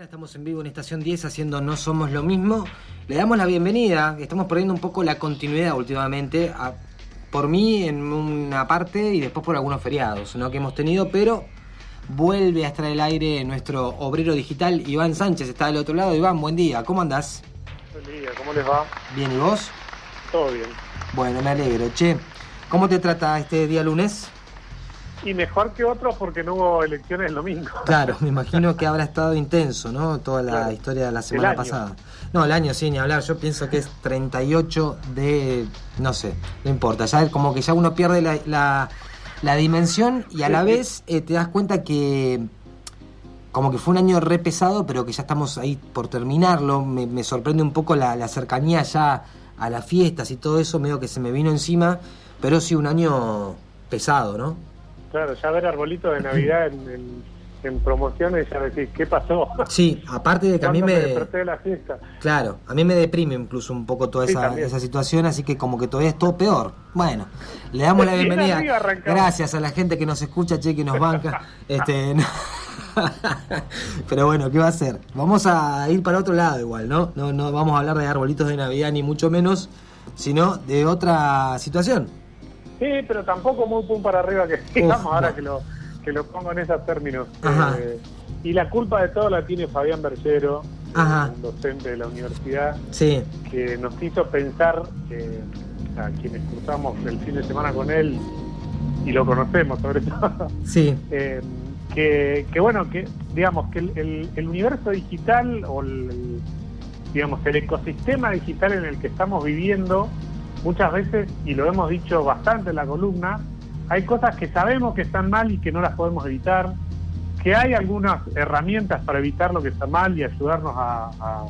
mañana estamos en vivo en Estación 10 haciendo No Somos Lo Mismo. Le damos la bienvenida, estamos perdiendo un poco la continuidad últimamente, a- por mí en una parte y después por algunos feriados ¿no? que hemos tenido, pero vuelve a estar al aire nuestro obrero digital Iván Sánchez, está del otro lado. Iván, buen día, ¿cómo andás? Buen día, ¿cómo les va? Bien, ¿y vos? Todo bien. Bueno, me alegro. Che, ¿cómo te trata este día lunes? Y mejor que otros porque no hubo elecciones el domingo. Claro, me imagino que habrá estado intenso, ¿no? Toda la Claro. historia de la semana pasada. No, el año sí, ni hablar. Yo pienso que es 38 de. No sé, no importa. Ya como que ya uno pierde la, la, la dimensión y a Sí, la sí. vez eh, te das cuenta que. Como que fue un año re pesado, pero que ya estamos ahí por terminarlo. Me, me sorprende un poco la, la cercanía ya a las fiestas y todo eso, medio que se me vino encima. Pero sí, un año pesado, ¿no? Claro, ya ver arbolitos de Navidad en, en, en promociones ya decís, ¿qué pasó? Sí, aparte de que a mí ¿Cuándo me. de la fiesta? Claro, a mí me deprime incluso un poco toda Sí, esa, también. esa situación, así que como que todavía es todo peor. Bueno, le damos la Bien bienvenida. Gracias a la gente que nos escucha, che, que nos banca. Este, no. Pero bueno, ¿qué va a hacer? Vamos a ir para otro lado igual, ¿no? No, no vamos a hablar de arbolitos de Navidad ni mucho menos, sino de otra situación. Sí, pero tampoco muy pum para arriba que digamos Uf, ahora no. que lo, que lo pongo en esos términos. Ajá. Eh, y la culpa de todo la tiene Fabián Bergero, Ajá. un docente de la universidad, Sí, que nos hizo pensar, eh, a quienes cruzamos el fin de semana con él, y lo conocemos sobre todo, sí, eh, que, que bueno, que digamos que el, el- el universo digital o el- digamos el ecosistema digital en el que estamos viviendo, muchas veces, y lo hemos dicho bastante en la columna, hay cosas que sabemos que están mal y que no las podemos evitar, que hay algunas herramientas para evitar lo que está mal y ayudarnos a,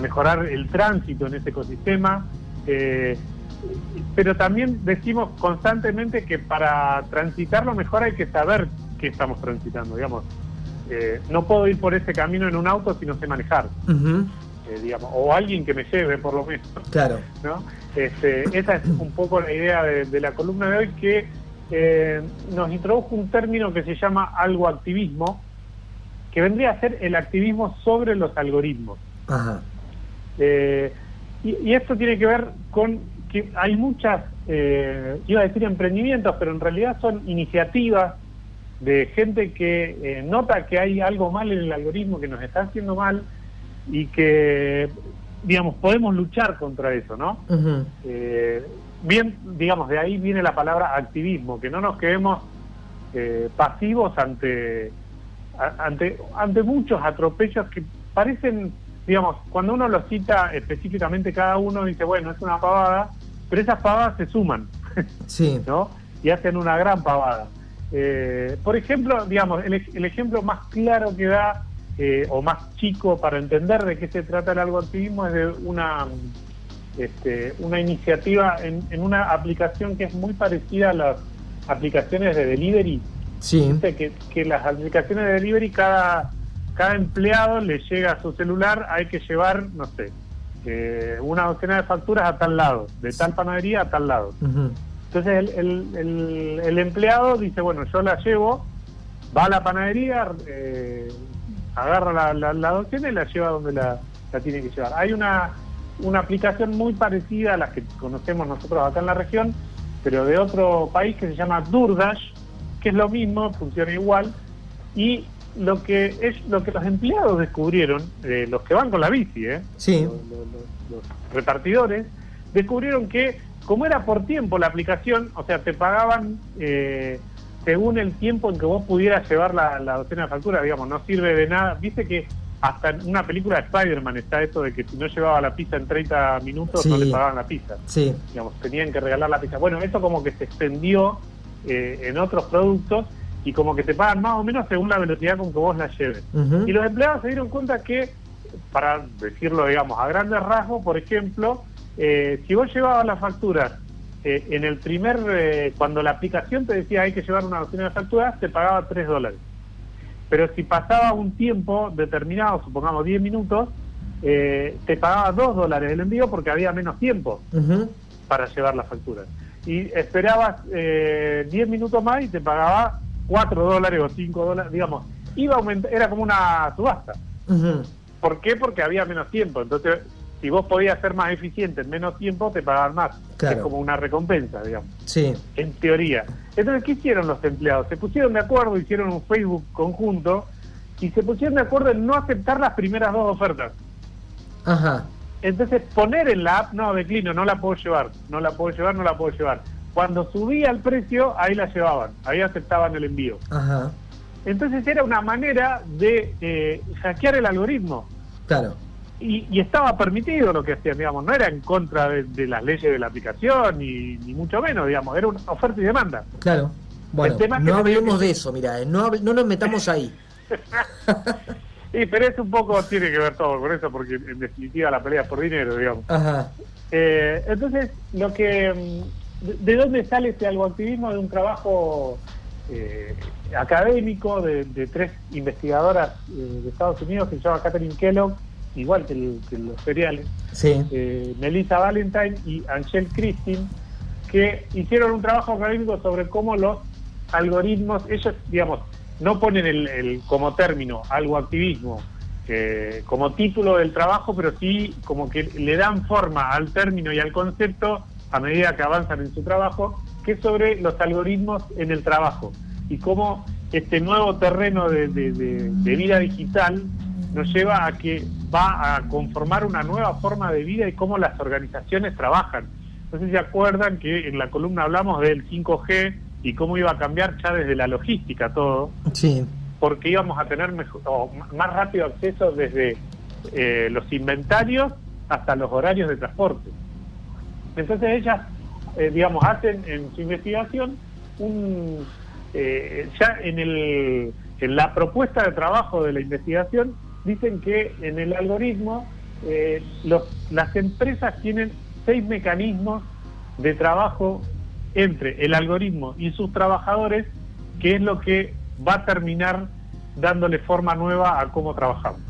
mejorar el tránsito en ese ecosistema. eh, pero también decimos constantemente que para transitarlo mejor hay que saber qué estamos transitando, digamos. Eh, no puedo ir por ese camino en un auto si no sé manejar, eh, digamos, o alguien que me lleve por lo menos, claro. ¿no? Este, esa es un poco la idea de, de la columna de hoy que eh, nos introdujo un término que se llama algo activismo, que vendría a ser el activismo sobre los algoritmos. Ajá, Eh, y, y esto tiene que ver con que hay muchas, iba a decir emprendimientos, pero en realidad son iniciativas de gente que nota que hay algo mal en el algoritmo, que nos está haciendo mal y que, digamos, podemos luchar contra eso, ¿no? Eh, bien, digamos, de ahí viene la palabra activismo, que no nos quedemos eh, pasivos ante, ante, ante muchos atropellos que parecen, digamos, cuando uno los cita específicamente cada uno dice, bueno, es una pavada, pero esas pavadas se suman, sí, ¿no? Y hacen una gran pavada. Eh, por ejemplo, digamos, el, el ejemplo más claro que da, eh, o más chico para entender de qué se trata el algoritmo es de una, este, una iniciativa en, en una aplicación que es muy parecida a las aplicaciones de delivery. sí, que, que las aplicaciones de delivery, cada, cada empleado le llega a su celular, hay que llevar, no sé, eh, una docena de facturas a tal lado, de tal panadería a tal lado. Entonces el, el- el- el empleado dice, bueno, yo la llevo, va a la panadería, eh, agarra la, la, la docena y la lleva donde la, la tiene que llevar. Hay una, una aplicación muy parecida a las que conocemos nosotros acá en la región, pero de otro país que se llama Durdash, que es lo mismo, funciona igual, y lo que es lo que los empleados descubrieron, eh, los que van con la bici, ¿eh? sí, los, los- los repartidores, descubrieron que como era por tiempo la aplicación, o sea, te pagaban eh, según el tiempo en que vos pudieras llevar la, la docena de facturas, digamos, no sirve de nada. Viste que hasta en una película de Spider-Man está esto de que si no llevaba la pizza en 30 minutos no le pagaban la pizza. sí, Digamos, tenían que regalar la pizza. Bueno, eso como que se extendió eh, en otros productos y como que te pagan más o menos según la velocidad con que vos la lleves. Y los empleados se dieron cuenta que, para decirlo, digamos, a grandes rasgos, por ejemplo, eh, si vos llevabas las facturas eh, en el primer, eh, cuando la aplicación te decía hay que llevar una docena de facturas, te pagaba 3 dólares. Pero si pasaba un tiempo determinado, supongamos 10 minutos, eh, te pagaba 2 dólares el envío porque había menos tiempo para llevar las facturas. Y esperabas eh, 10 minutos más y te pagaba 4 dólares o 5 dólares, digamos, iba a aumentar, era como una subasta. ¿Por qué? Porque había menos tiempo. Entonces, si vos podías ser más eficiente en menos tiempo, te pagaban más. Es como una recompensa, digamos. Sí. En teoría. Entonces, ¿qué hicieron los empleados? Se pusieron de acuerdo, hicieron un Facebook conjunto y se pusieron de acuerdo en no aceptar las primeras dos ofertas. Ajá. Entonces, poner en la app, no, declino, no la puedo llevar, no la puedo llevar, no la puedo llevar. Cuando subía el precio, ahí la llevaban, ahí aceptaban el envío. Ajá. Entonces era una manera de eh, hackear el algoritmo. Claro. Y, estaba permitido lo que hacían, digamos, no era en contra de, las leyes de la aplicación, ni, mucho menos, digamos, era una oferta y demanda. Claro. Bueno, no hablemos de eso, mira, eh, no, no nos metamos ahí. sí, pero eso un poco tiene que ver todo con eso, porque en definitiva la pelea es por dinero, digamos. Ajá. Eh, entonces, lo que mm, ¿de, dónde sale este activismo De un trabajo eh, académico de, tres investigadoras eh, de Estados Unidos que se llama Catherine Kellogg, igual que, los seriales, sí. Melissa Valentine y Angel Christine, que hicieron un trabajo académico sobre cómo los algoritmos, ellos, digamos, no ponen el, como término algo activismo eh, como título del trabajo, pero sí como que le dan forma al término y al concepto a medida que avanzan en su trabajo, que es sobre los algoritmos en el trabajo y cómo este nuevo terreno de, vida digital nos lleva a que va a conformar una nueva forma de vida y cómo las organizaciones trabajan. No sé si se acuerdan que en la columna hablamos del 5G, y cómo iba a cambiar ya desde la logística todo. Sí. Porque íbamos a tener mejor, más rápido acceso desde eh, los inventarios hasta los horarios de transporte. Entonces ellas, eh, digamos, hacen en su investigación un eh, ya en el en la propuesta de trabajo de la investigación dicen que en el algoritmo los, las empresas tienen seis mecanismos de trabajo entre el algoritmo y sus trabajadores, que es lo que va a terminar dándole forma nueva a cómo trabajamos.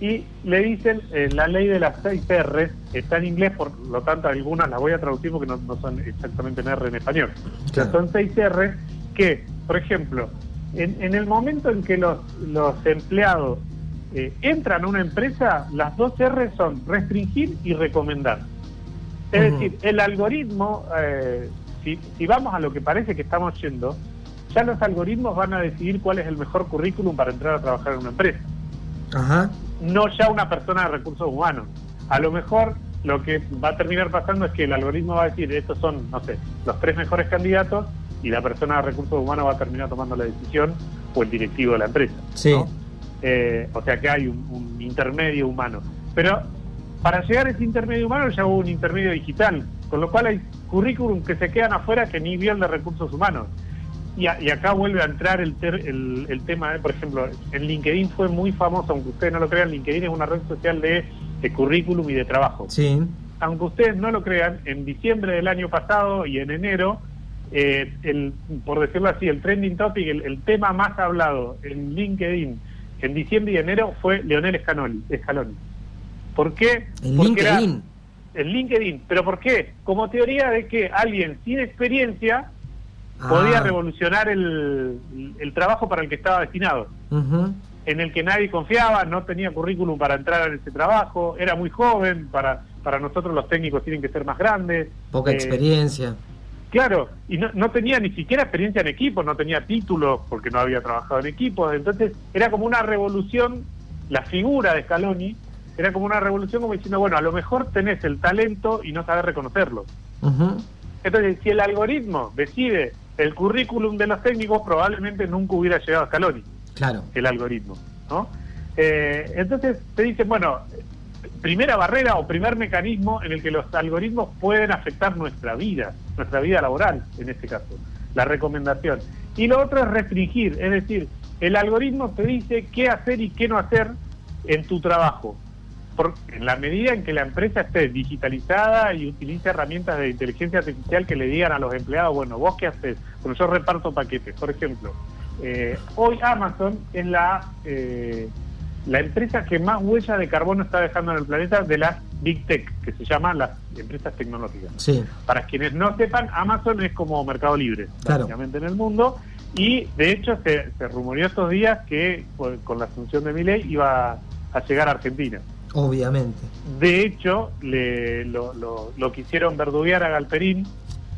Y le dicen, eh, la ley de las seis R está en inglés, por lo tanto algunas las voy a traducir porque no, son exactamente en R en español. son seis R que, por ejemplo, en, el momento en que los, los empleados eh, entran a una empresa, las dos R son restringir y recomendar. Es decir, el algoritmo eh, si, vamos a lo que parece que estamos yendo, ya los algoritmos van a decidir cuál es el mejor currículum para entrar a trabajar en una empresa. Ajá. No ya una persona de recursos humanos. A lo mejor lo que va a terminar pasando es que el algoritmo va a decir, estos son, no sé, los tres mejores candidatos y la persona de recursos humanos va a terminar tomando la decisión o el directivo de la empresa. Sí. Eh, o sea que hay un, un intermedio humano. Pero para llegar a ese intermedio humano ya hubo un intermedio digital, con lo cual hay currículum que se quedan afuera que ni vio el de recursos humanos. Y, acá vuelve a entrar el, el, tema, por ejemplo, en LinkedIn fue muy famoso, aunque ustedes no lo crean, LinkedIn es una red social de, currículum y de trabajo. Sí. Aunque ustedes no lo crean, en diciembre del año pasado y en enero, eh, el, por decirlo así, el trending topic, el, tema más hablado en LinkedIn en diciembre y enero fue Leonel Scaloni. Scaloni. ¿Por qué? En LinkedIn. en LinkedIn. ¿Pero por qué? Como teoría de que alguien sin experiencia podía ah. revolucionar el, trabajo para el que estaba destinado. En el que nadie confiaba, no tenía currículum para entrar en ese trabajo, era muy joven, para, para nosotros los técnicos tienen que ser más grandes. Poca eh, experiencia. Claro, y no, no, tenía ni siquiera experiencia en equipo, no tenía título porque no había trabajado en equipo, entonces era como una revolución la figura de Scaloni era como una revolución como diciendo, bueno, a lo mejor tenés el talento y no sabes reconocerlo. Entonces, si el algoritmo decide el currículum de los técnicos, probablemente nunca hubiera llegado a Scaloni. Claro. El algoritmo, ¿no? Eh, entonces te dicen, bueno, primera barrera o primer mecanismo en el que los algoritmos pueden afectar nuestra vida, nuestra vida laboral, en este caso, la recomendación. Y lo otro es restringir, es decir, el algoritmo te dice qué hacer y qué no hacer en tu trabajo en la medida en que la empresa esté digitalizada y utilice herramientas de inteligencia artificial que le digan a los empleados, bueno, vos qué haces, bueno, yo reparto paquetes, por ejemplo. Eh, hoy Amazon es la, eh, la empresa que más huella de carbono está dejando en el planeta de las Big Tech, que se llaman las empresas tecnológicas. Sí. Para quienes no sepan, Amazon es como Mercado Libre, claro. en el mundo, Y de hecho se, se rumoreó estos días que con la asunción de Milei iba a llegar a Argentina. Obviamente. De hecho, le, lo, lo, lo quisieron verduguear a Galperín,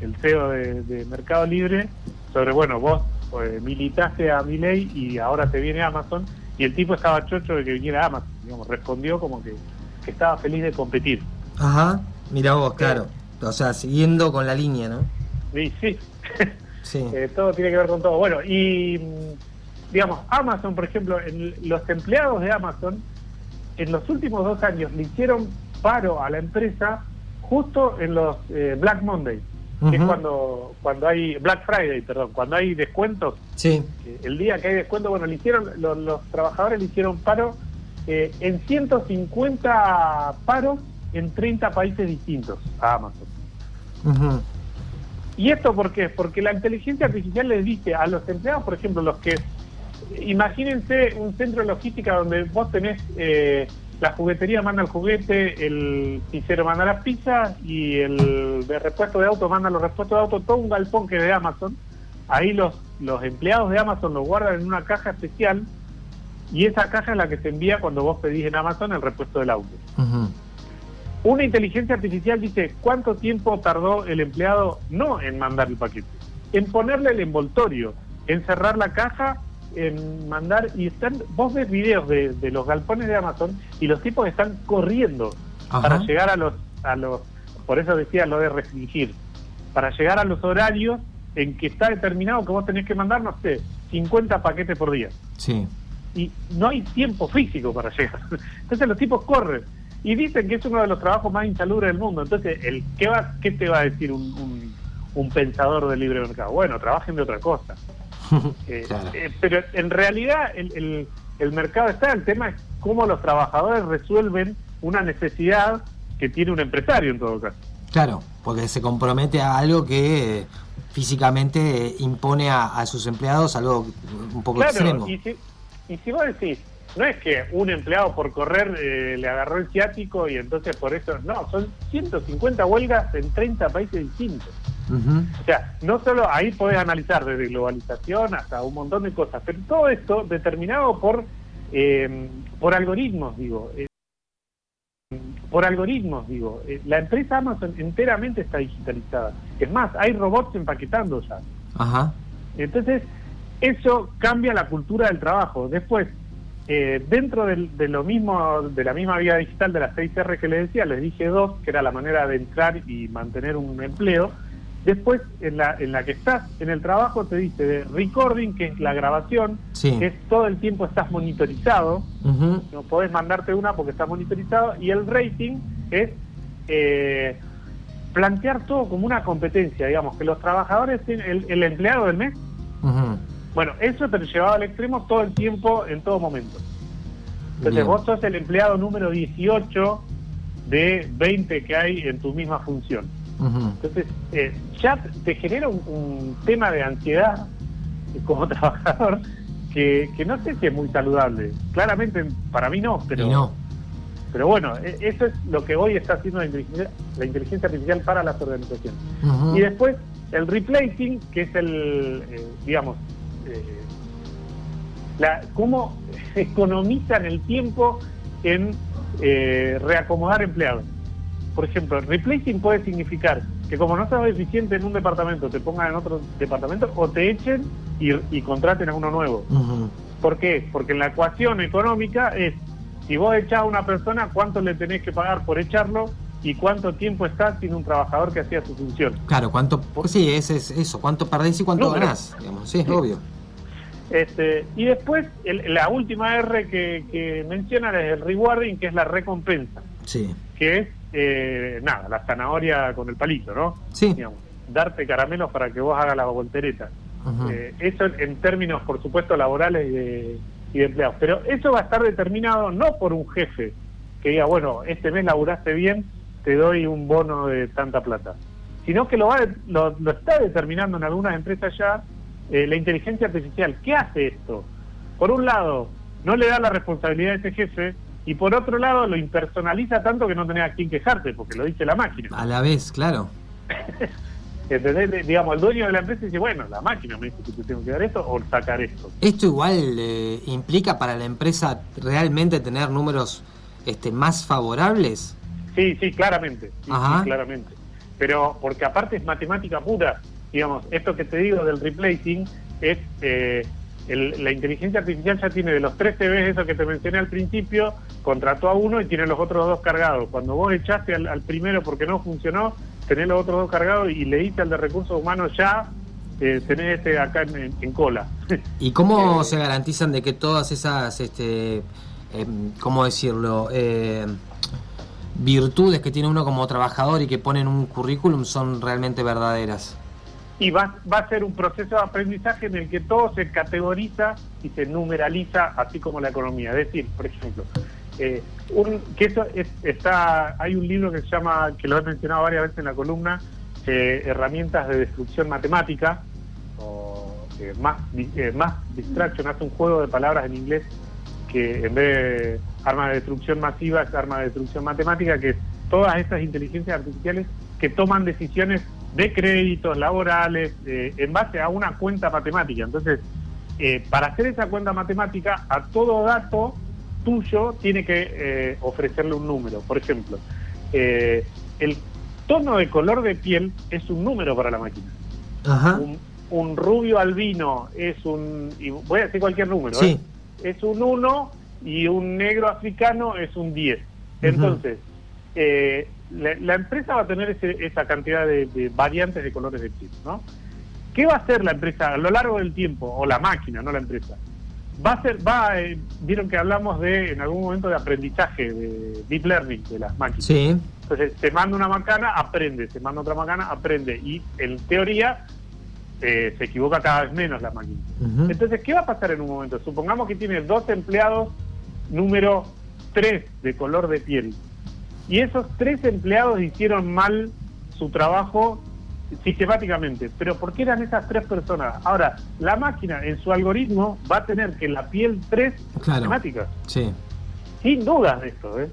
el CEO de, de Mercado Libre, sobre, bueno, vos pues, militaste a Milei y ahora te viene Amazon, y el tipo estaba chocho de que viniera Amazon, digamos, respondió como que, que estaba feliz de competir. Ajá, mira vos, claro. O sea, siguiendo con la línea, ¿no? Sí, Sí. Eh, todo tiene que ver con todo. Bueno, y digamos, Amazon, por ejemplo, en los empleados de Amazon, en los últimos dos años le hicieron paro a la empresa justo en los eh, Black Monday, que es cuando, cuando hay Black Friday, perdón, cuando hay descuentos, Sí. el día que hay descuento, bueno, le hicieron, los, los trabajadores le hicieron paro eh, en 150 paros en 30 países distintos a Amazon. ¿Y esto por qué? Porque la inteligencia artificial les dice a los empleados, por ejemplo, los que... Imagínense un centro de logística donde vos tenés... eh, la juguetería manda el juguete, el pizzero manda las pizzas y el de repuesto de auto manda los repuestos de auto, todo un galpón que es de Amazon. Ahí los, los empleados de Amazon lo guardan en una caja especial y esa caja es la que se envía cuando vos pedís en Amazon el repuesto del auto. Una inteligencia artificial dice cuánto tiempo tardó el empleado no en mandar el paquete, en ponerle el envoltorio, en cerrar la caja, en mandar y están vos ves videos de, de los galpones de Amazon y los tipos están corriendo Ajá. para llegar a los a los por eso decía lo de restringir, para llegar a los horarios en que está determinado que vos tenés que mandar no sé 50 paquetes por día Sí. y no hay tiempo físico para llegar. Entonces los tipos corren y dicen que es uno de los trabajos más insalubres del mundo. Entonces, el ¿qué, va, qué te va a decir un, un, un pensador del libre mercado? Bueno, trabajen de otra cosa. Eh, Claro. eh, pero en realidad el, el, el mercado está, el tema es cómo los trabajadores resuelven una necesidad que tiene un empresario en todo caso. Claro, porque se compromete a algo que eh, físicamente impone a, a sus empleados algo un poco extremo. Claro, y si, y si vos decís, no es que un empleado por correr eh, le agarró el ciático y entonces por eso, no, son 150 huelgas en 30 países distintos. O sea, no solo ahí podés analizar desde globalización hasta un montón de cosas, pero todo esto determinado por, eh, por algoritmos, digo. eh, por algoritmos, digo. Eh, la empresa Amazon enteramente está digitalizada. Es más, hay robots empaquetando ya. Ajá. Entonces, eso cambia la cultura del trabajo. Después, eh, dentro de, lo mismo, de la misma vía digital de las 6R que les decía, les dije dos, que era la manera de entrar y mantener un empleo. Después, en la, en la que estás en el trabajo, te dice de recording, que es la grabación, Sí. que es todo el tiempo estás monitorizado, no podés mandarte una porque está monitorizado, y el rating es eh, plantear todo como una competencia, digamos, que los trabajadores, el, el empleado del mes. Bueno, eso te lo llevaba al extremo todo el tiempo, en todo momento. Entonces Bien. vos sos el empleado número 18 de 20 que hay en tu misma función. Entonces, eh, ya te genera un, un tema de ansiedad como trabajador que, que no sé si es muy saludable. Claramente para mí no, pero, no. pero bueno, e- eso es lo que hoy está haciendo la inteligencia, la inteligencia artificial para las organizaciones. Y después el replacing, que es el, eh, digamos, eh, la, cómo economizan el tiempo en eh, reacomodar empleados. Por ejemplo, el replacing puede significar que como no sos eficiente en un departamento, te pongan en otro departamento o te echen y, y contraten a uno nuevo. ¿Por qué? Porque en la ecuación económica es, si vos echás a una persona, ¿cuánto le tenés que pagar por echarlo? ¿Y cuánto tiempo estás sin un trabajador que hacía su función? Claro, cuánto. Sí, es, es eso. ¿Cuánto perdés y cuánto Número. ganás? Digamos. Sí, es Sí. obvio. Este, y después, el- la última R que, que mencionan es el rewarding, que es la recompensa, Sí. que es, eh, nada, la zanahoria con el palito, ¿no? Sí. Digamos, darte caramelos para que vos hagas la voltereta. Eh, eso en términos, por supuesto, laborales y de, y de empleados. Pero eso va a estar determinado no por un jefe que diga, bueno, este mes laburaste bien, te doy un bono de tanta plata. Sino que lo, va, lo, lo está determinando en algunas empresas ya eh, la inteligencia artificial. ¿Qué hace esto? Por un lado, no le da la responsabilidad a ese jefe y por otro lado lo impersonaliza tanto que no tenés a quién quejarte porque lo dice la máquina. A la vez, claro. ¿Entendés? Digamos, el dueño de la empresa dice, bueno, la máquina me dice que te tengo que dar esto o sacar esto. ¿Esto igual eh, implica para la empresa realmente tener números este, más favorables? Sí, sí, claramente. Sí, sí, claramente. Pero porque aparte es matemática pura. Digamos, esto que te digo del replacing es... Eh, la inteligencia artificial ya tiene de los tres TVs, eso que te mencioné al principio, contrató a uno y tiene los otros dos cargados. Cuando vos echaste al, primero porque no funcionó, tenés los otros dos cargados y leíste al de recursos humanos ya, eh, tenés este acá en, cola. ¿Y cómo eh, se garantizan de que todas esas, este, eh, ¿cómo decirlo? Eh, virtudes que tiene uno como trabajador y que pone en un currículum son realmente verdaderas y va, va a ser un proceso de aprendizaje en el que todo se categoriza y se numeraliza, así como la economía. Es decir, por ejemplo, eh, un, que eso está, hay un libro que se llama, que lo he mencionado varias veces en la columna, eh, Herramientas de Destrucción Matemática, o eh, más, más Distraction, hace un juego de palabras en inglés que en vez de arma de destrucción masiva es arma de destrucción matemática, que es todas estas inteligencias artificiales que toman decisiones de créditos laborales eh, en base a una cuenta matemática. Entonces, eh, para hacer esa cuenta matemática, a todo dato tuyo tiene que eh, ofrecerle un número. Por ejemplo, el tono de color de piel es un número para la máquina. Un, rubio albino es un, y voy a decir cualquier número, es un 1 y un negro africano es un 10. Entonces, eh, la, empresa va a tener esa cantidad de, variantes de colores de piel, ¿no? ¿Qué va a hacer la empresa a lo largo del tiempo, o la máquina, no la empresa? Va a ser, va, eh, vieron que hablamos de, en algún momento, de aprendizaje, de deep learning de las máquinas. Sí. Entonces, se manda una macana, aprende, se manda otra macana, aprende, y en teoría eh, se equivoca cada vez menos la máquina. Entonces, ¿qué va a pasar en un momento? Supongamos que tiene dos empleados, número 3 de color de piel, y esos tres empleados hicieron mal su trabajo sistemáticamente. Pero ¿por qué eran esas tres personas? Ahora, la máquina en su algoritmo va a tener que la piel tres claro. Sí. Sin dudas de esto. ¿eh?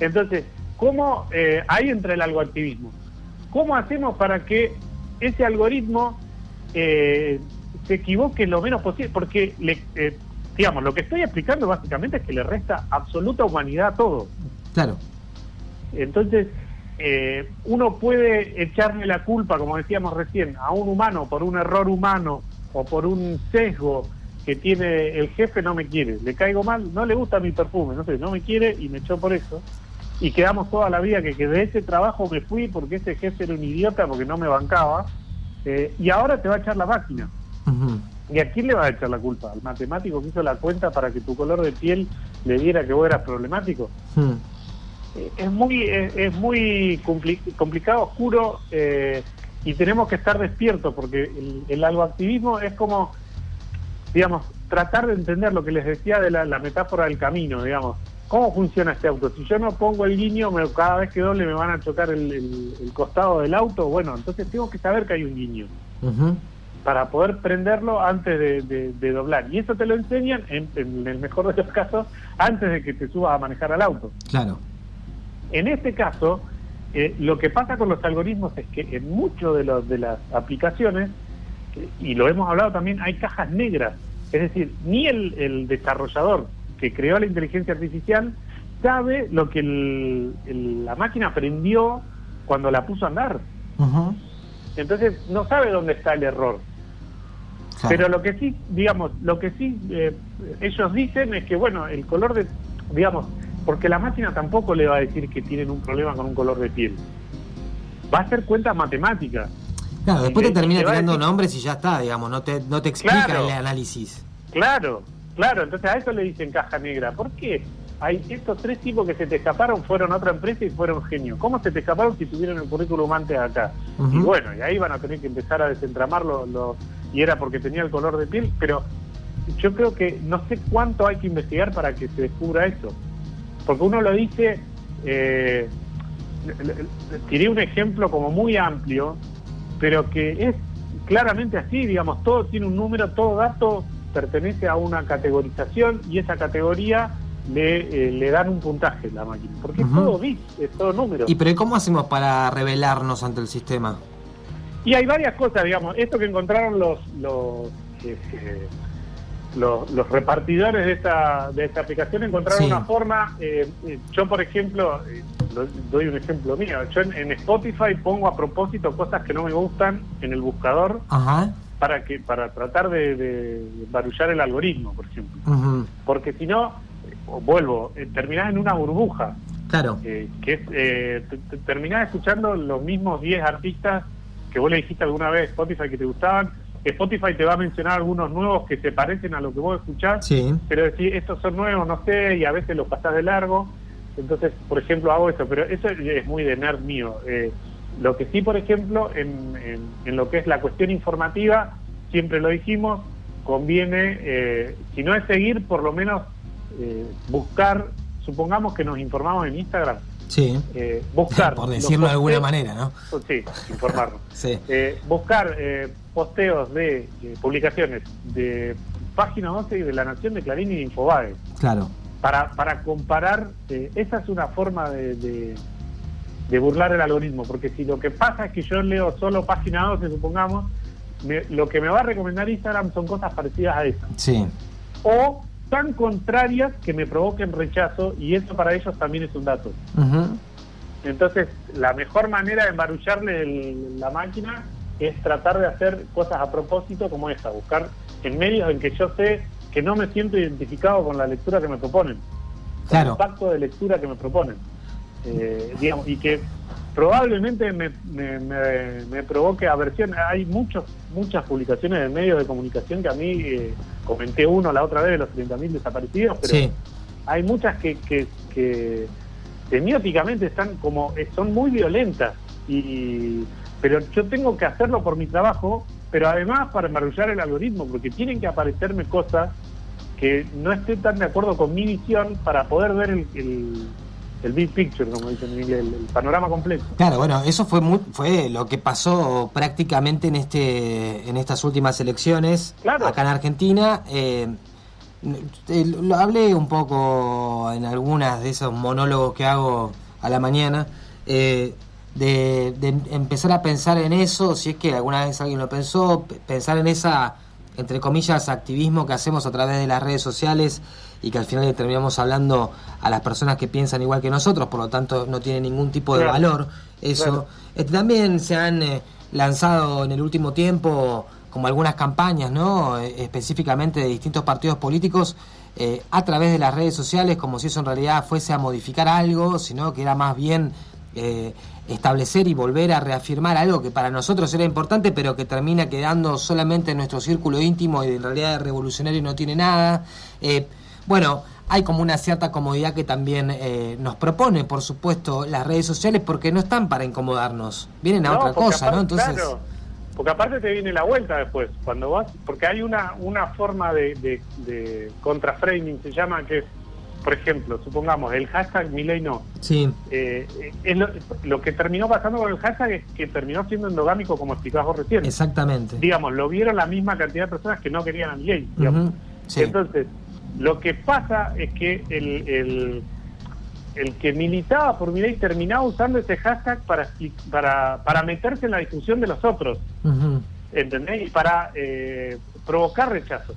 Entonces, ¿cómo eh, ahí entra el algoritmo? ¿Cómo hacemos para que ese algoritmo eh, se equivoque lo menos posible? Porque, le, eh, digamos, lo que estoy explicando básicamente es que le resta absoluta humanidad a todo. Claro. Entonces, eh, uno puede echarle la culpa, como decíamos recién, a un humano por un error humano o por un sesgo que tiene el jefe no me quiere, le caigo mal, no le gusta mi perfume, no sé, no me quiere y me echó por eso. Y quedamos toda la vida que, de ese trabajo me fui porque ese jefe era un idiota porque no me bancaba. Eh, y ahora te va a echar la máquina. ¿Y a quién le va a echar la culpa? ¿Al matemático que hizo la cuenta para que tu color de piel le diera que vos eras problemático? es muy es, muy complicado, oscuro eh, y tenemos que estar despiertos porque el, el algoactivismo es como, digamos, tratar de entender lo que les decía de la, metáfora del camino, digamos. ¿Cómo funciona este auto? Si yo no pongo el guiño, me, cada vez que doble me van a chocar el, costado del auto. Bueno, entonces tengo que saber que hay un guiño para poder prenderlo antes de, doblar. Y eso te lo enseñan, en, en, el mejor de los casos, antes de que te subas a manejar al auto. Claro. En este caso, eh, lo que pasa con los algoritmos es que en muchas de, de las aplicaciones, y lo hemos hablado también, hay cajas negras. Es decir, ni el, desarrollador que creó la inteligencia artificial sabe lo que la máquina aprendió cuando la puso a andar. Entonces no sabe dónde está el error. Pero lo que sí, digamos, lo que sí eh, ellos dicen es que, bueno, el color de, digamos, porque la máquina tampoco le va a decir que tienen un problema con un color de piel. Va a ser cuenta matemática. Claro, después te termina tirando nombres y ya está, digamos, no te, no te explica el análisis. Claro, claro, entonces a eso le dicen caja negra. ¿Por qué? Hay estos tres tipos que se te escaparon, fueron a otra empresa y fueron genios. ¿Cómo se te escaparon si tuvieron el currículum antes acá? Y bueno, y ahí van a tener que empezar a desentramarlo, y era porque tenía el color de piel, pero yo creo que no sé cuánto hay que investigar para que se descubra eso porque uno lo dice, eh, tiré un ejemplo como muy amplio, pero que es claramente así, digamos, todo tiene un número, todo dato pertenece a una categorización y esa categoría le, eh, le dan un puntaje a la máquina, porque es todo bit, es todo número. ¿Y pero cómo hacemos para revelarnos ante el sistema? Y hay varias cosas, digamos, esto que encontraron los los, este, los, los, repartidores de esta, de esta aplicación, encontraron una forma, eh, yo por ejemplo, eh, doy un ejemplo mío, yo en, Spotify pongo a propósito cosas que no me gustan en el buscador. Para que para tratar de, de, barullar el algoritmo, por ejemplo. Porque si no, vuelvo, eh, terminás en una burbuja. Claro. Eh, que es, eh, terminás escuchando los mismos 10 artistas que vos le dijiste alguna vez Spotify que te gustaban. Spotify te va a mencionar algunos nuevos que se parecen a lo que vos escuchás, sí. pero decir estos son nuevos, no sé, y a veces los pasás de largo. Entonces, por ejemplo, hago eso, pero eso es muy de nerd mío. Eh, lo que sí, por ejemplo, en, en, lo que es la cuestión informativa, siempre lo dijimos, conviene, eh, si no es seguir, por lo menos eh, buscar, supongamos que nos informamos en Instagram. Sí. Eh, buscar. por decirlo de alguna manera, ¿no? Sí, informarnos. sí. buscar posteos de publicaciones de Página 12 y de La Nación de Clarín y de Infobae. Claro. Para, para comparar, esa es una forma de de burlar el algoritmo, porque si lo que pasa es que yo leo solo página 12, supongamos, lo que me va a recomendar Instagram son cosas parecidas a esas. Sí. O tan contrarias que me provoquen rechazo y eso para ellos también es un dato. Entonces, la mejor manera de embarullarle la máquina es tratar de hacer cosas a propósito como esa, buscar en medios en que yo sé que no me siento identificado con la lectura que me proponen, claro. el pacto de lectura que me proponen. Eh, digamos, y que probablemente me, me, provoque aversión. Hay muchos, muchas publicaciones de medios de comunicación que a mí eh, comenté uno la otra vez de los 30.000 desaparecidos, pero hay muchas que, que, que semióticamente están como eh, son muy violentas y pero yo tengo que hacerlo por mi trabajo pero además para embarullar el algoritmo porque tienen que aparecerme cosas que no estén tan de acuerdo con mi visión para poder ver el el big picture, como dicen en inglés, el, panorama completo. Claro, bueno, eso fue fue lo que pasó prácticamente en este en estas últimas elecciones acá en Argentina. Eh, lo hablé un poco en algunas de esos monólogos que hago a la mañana. Eh, de, de, empezar a pensar en eso, si es que alguna vez alguien lo pensó, pensar en esa, entre comillas, activismo que hacemos a través de las redes sociales y que al final le terminamos hablando a las personas que piensan igual que nosotros, por lo tanto no tiene ningún tipo de valor eso. Este, también se han eh, lanzado en el último tiempo como algunas campañas, ¿no? Eh, específicamente de distintos partidos políticos eh, a través de las redes sociales, como si eso en realidad fuese a modificar algo, sino que era más bien establecer y volver a reafirmar algo que para nosotros era importante, pero que termina quedando solamente en nuestro círculo íntimo y en realidad revolucionario no tiene nada. Bueno, hay como una cierta comodidad que también eh, nos propone, por supuesto, las redes sociales, porque no están para incomodarnos, vienen a otra cosa, ¿no? Entonces... Claro, porque aparte te viene la vuelta después, cuando vas, porque hay una, una forma de, de, de contraframing, se llama, que es, por ejemplo, supongamos, el hashtag Milei no. Sí. Eh, es lo, que terminó pasando con el hashtag es que terminó siendo endogámico, como explicabas vos recién. Exactamente. Digamos, lo vieron la misma cantidad de personas que no querían a Milei, digamos. Entonces, lo que pasa es que el, el, que militaba por mi ley terminaba usando ese hashtag para, para, para meterse en la discusión de los otros. ¿Entendés? Y para eh, provocar rechazo.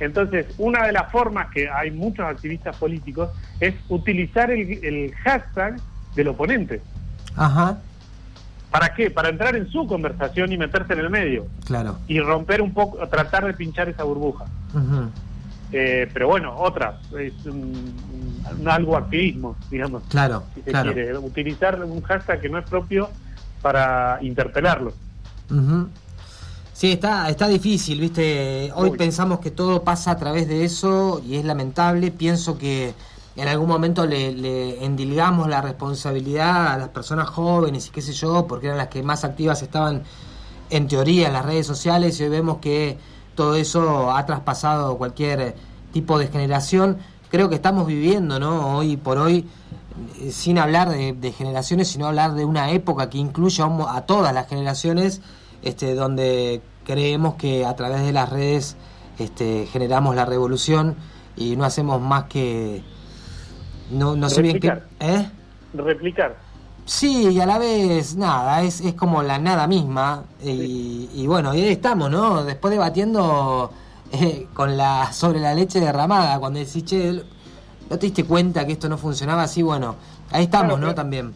Entonces, una de las formas que hay muchos activistas políticos es utilizar el, el hashtag del oponente. Ajá. ¿Para qué? Para entrar en su conversación y meterse en el medio. Claro. Y romper un poco, tratar de pinchar esa burbuja. Eh, pero bueno, otra, es un, algo activismo, digamos. Claro, claro. utilizar un hashtag que no es propio para interpelarlo. Sí, está, está difícil, ¿viste? Hoy pensamos que todo pasa a través de eso y es lamentable. Pienso que en algún momento le, le endilgamos la responsabilidad a las personas jóvenes y qué sé yo, porque eran las que más activas estaban en teoría en las redes sociales y hoy vemos que todo eso ha traspasado cualquier tipo de generación. Creo que estamos viviendo, ¿no? Hoy por hoy, eh, sin hablar de, generaciones, sino hablar de una época que incluye a, todas las generaciones, este, donde creemos que a través de las redes este, generamos la revolución y no hacemos más que... No, no sé bien qué... ¿Eh? Replicar. Sí, y a la vez, nada, es, es como la nada misma. Y, y bueno, y ahí estamos, ¿no? Después debatiendo eh, con la sobre la leche derramada, cuando decís, che, ¿no te diste cuenta que esto no funcionaba así? Bueno, ahí estamos, ¿no? También.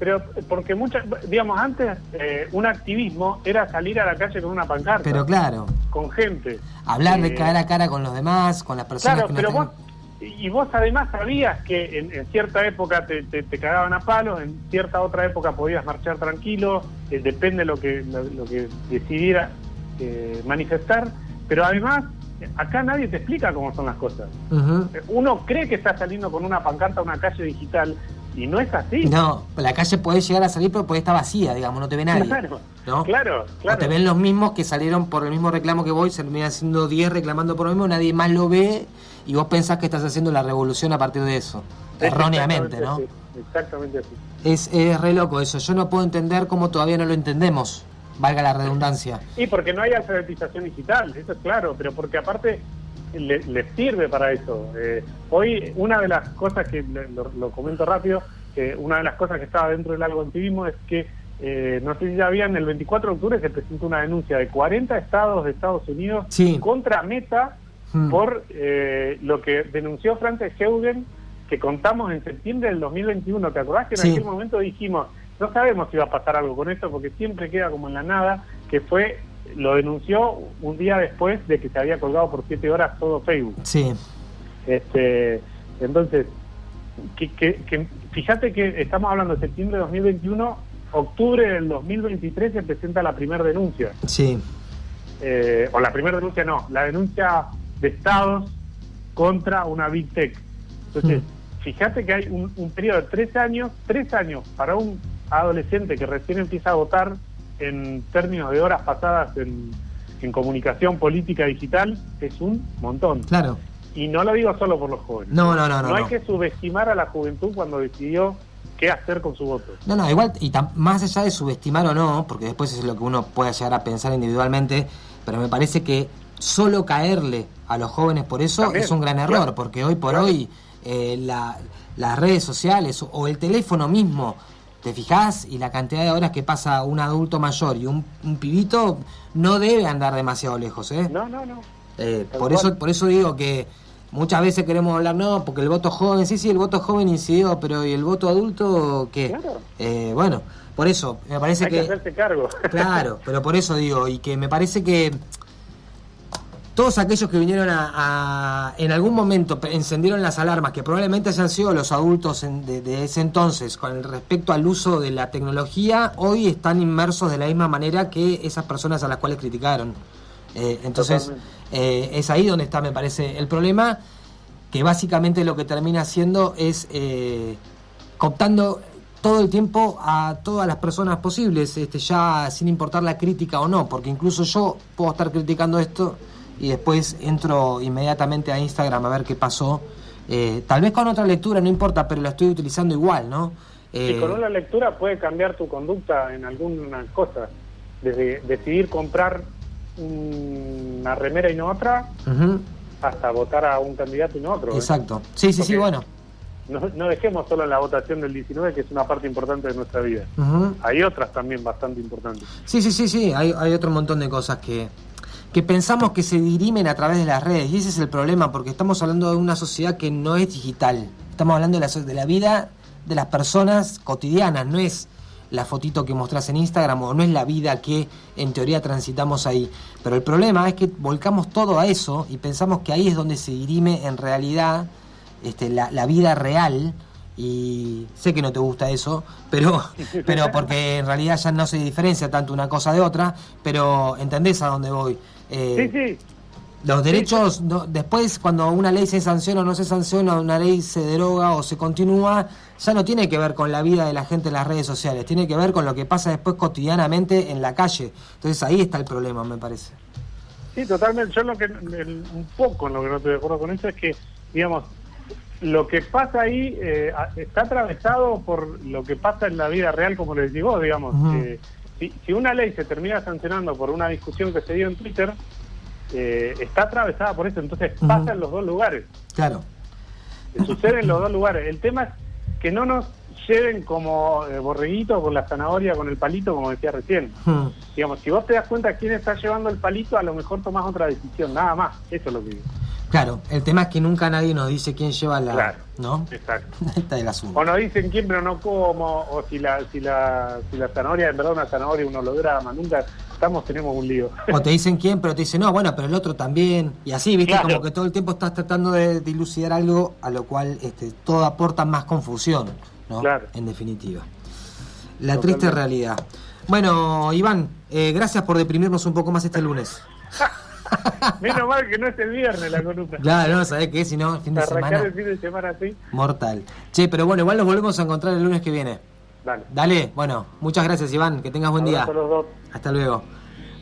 Pero porque muchas, digamos, antes eh, un activismo era salir a la calle con una pancarta. Pero claro. Con gente. Hablar de Eh, cara a cara con los demás, con las personas Claro, que no pero vos, y vos además sabías que en, en cierta época te, te, te cagaban a palos, en cierta otra época podías marchar tranquilo, eh, depende de lo que, lo, lo que decidiera eh, manifestar, pero además acá nadie te explica cómo son las cosas. Uno cree que está saliendo con una pancarta a una calle digital y no es así. No, la calle puede llegar a salir, pero puede estar vacía, digamos, no te ve nadie. Claro, ¿no? claro, claro. O te ven los mismos que salieron por el mismo reclamo que vos, y se terminan haciendo 10 reclamando por lo mismo, nadie más lo ve y vos pensás que estás haciendo la revolución a partir de eso. Es Erróneamente, ¿no? exactamente así, Exactamente así. Es, es re loco eso. Yo no puedo entender cómo todavía no lo entendemos, valga la redundancia. Y porque no hay alfabetización digital, eso es claro, pero porque aparte le- les sirve para eso. Eh, hoy una de las cosas que, le- lo, lo comento rápido, una de las cosas que estaba dentro del algo activismo es que, eh, no sé si ya habían, el 24 de octubre se presentó una denuncia de 40 estados de Estados Unidos Sí. contra Meta Hmm. por eh, lo que denunció Frances Heugen, que contamos en septiembre del 2021. ¿Te acordás que en Sí. aquel momento dijimos, no sabemos si va a pasar algo con esto porque siempre queda como en la nada, que fue, lo denunció un día después de que se había colgado por siete horas todo Facebook. Sí, Este, entonces, que, que, que- fíjate que estamos hablando de septiembre de 2021, octubre del 2023 se presenta la primera denuncia. sí, Eh, o la primera denuncia no, la denuncia de estados contra una Big Tech. Entonces, fíjate que hay un, un periodo de tres años, tres años para un adolescente que recién empieza a votar en términos de horas pasadas en, en comunicación política digital, es un montón. claro. Y no lo digo solo por los jóvenes. No, no, no, no. No hay no. que subestimar a la juventud cuando decidió qué hacer con su voto. No, no, igual, y más allá de subestimar o no, porque después es lo que uno puede llegar a pensar individualmente, pero me parece que solo caerle a los jóvenes por eso También, es un gran error, claro. porque hoy por Claro. hoy eh, la- las redes sociales o el teléfono mismo, te fijás y la cantidad de horas que pasa un adulto mayor y un, un pibito no debe andar demasiado lejos, ¿eh? No, no, no. Eh, por eso por eso digo que muchas veces queremos hablar no porque el voto joven sí sí el voto joven incidió pero y el voto adulto qué Claro. Eh, bueno por eso me parece Hay que que hacerse cargo. claro pero por eso digo y que me parece que todos aquellos que vinieron a, a- en algún momento encendieron las alarmas que probablemente hayan sido los adultos en- de, de ese entonces con respecto al uso de la tecnología hoy están inmersos de la misma manera que esas personas a las cuales criticaron. Eh, entonces eh, es ahí donde está me parece el problema que básicamente lo que termina haciendo es eh, cooptando todo el tiempo a todas las personas posibles, este, ya sin importar la crítica o no, porque incluso yo puedo estar criticando esto y después entro inmediatamente a Instagram a ver qué pasó, eh, tal vez con otra lectura, no importa, pero la estoy utilizando igual, ¿no? Y Eh, con una lectura puede cambiar tu conducta en alguna cosa. Desde decidir comprar una remera y no otra, hasta votar a un candidato y no otro. ¿eh? exacto. Sí, sí, sí, Porque- bueno. No, no dejemos solo en la votación del 19, que es una parte importante de nuestra vida. Hay otras también bastante importantes. Sí, sí, sí, sí, hay, hay otro montón de cosas que, que pensamos que se dirimen a través de las redes. Y ese es el problema porque estamos hablando de una sociedad que no es digital, estamos hablando de la, de la vida de las personas cotidianas, no es la fotito que mostrás en Instagram o no es la vida que en teoría transitamos ahí. Pero el problema es que volcamos todo a eso y pensamos que ahí es donde se dirime en realidad este, la vida real y sé que no te gusta eso, pero, pero porque en realidad ya no se diferencia tanto una cosa de otra, pero entendés a dónde voy. Eh, Sí, sí, Los derechos, no- después cuando una ley se sanciona o no se sanciona, una ley se deroga o se continúa, ya no tiene que ver con la vida de la gente en las redes sociales, tiene que ver con lo que pasa después cotidianamente en la calle. Entonces ahí está el problema, me parece. sí, totalmente. Yo lo que, el- un poco en lo que no estoy de acuerdo con eso es que, digamos, lo que pasa ahí eh, está atravesado por lo que pasa en la vida real, como les digo, digamos. Eh, si, si una ley se termina sancionando por una discusión que se dio en Twitter, eh, está atravesada por eso, entonces pasa en los dos lugares. Claro. Sucede en los dos lugares. El tema es que no nos lleven como eh, borreguito con la zanahoria, con el palito, como decía recién. Digamos, si vos te das cuenta quién está llevando el palito, a lo mejor tomás otra decisión, nada más. Eso es lo que digo. Claro, el tema es que nunca nadie nos dice quién lleva la. Claro. ¿No? Exacto. Está el asunto. O nos dicen quién, pero no cómo, o si la, si la, si la zanahoria, en verdad una zanahoria, un holograma, nunca estamos, tenemos un lío. O te dicen quién, pero te dicen, no, bueno, pero el otro también. Y así, ¿viste? Claro. Como que todo el tiempo estás tratando de dilucidar algo a lo cual este, todo aporta más confusión, ¿no? Claro. En definitiva. La Totalmente. triste realidad. Bueno, Iván, eh, gracias por deprimirnos un poco más este lunes. Menos mal que no es el viernes la columna. Claro, no, ¿sabés qué? Si no, fin de Arrancar semana. el fin de semana así, Mortal. Che, pero bueno, igual nos volvemos a encontrar el lunes que viene. dale. Dale, bueno, muchas gracias, Iván. Que tengas buen día. A los dos. Hasta luego.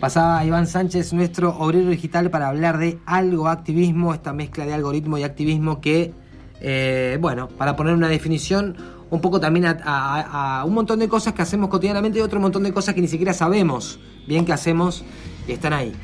Pasaba Iván Sánchez, nuestro obrero digital, para hablar de algo activismo, esta mezcla de algoritmo y activismo que, eh, bueno, para poner una definición, un poco también a, a- a un montón de cosas que hacemos cotidianamente y otro montón de cosas que ni siquiera sabemos bien que hacemos y están ahí.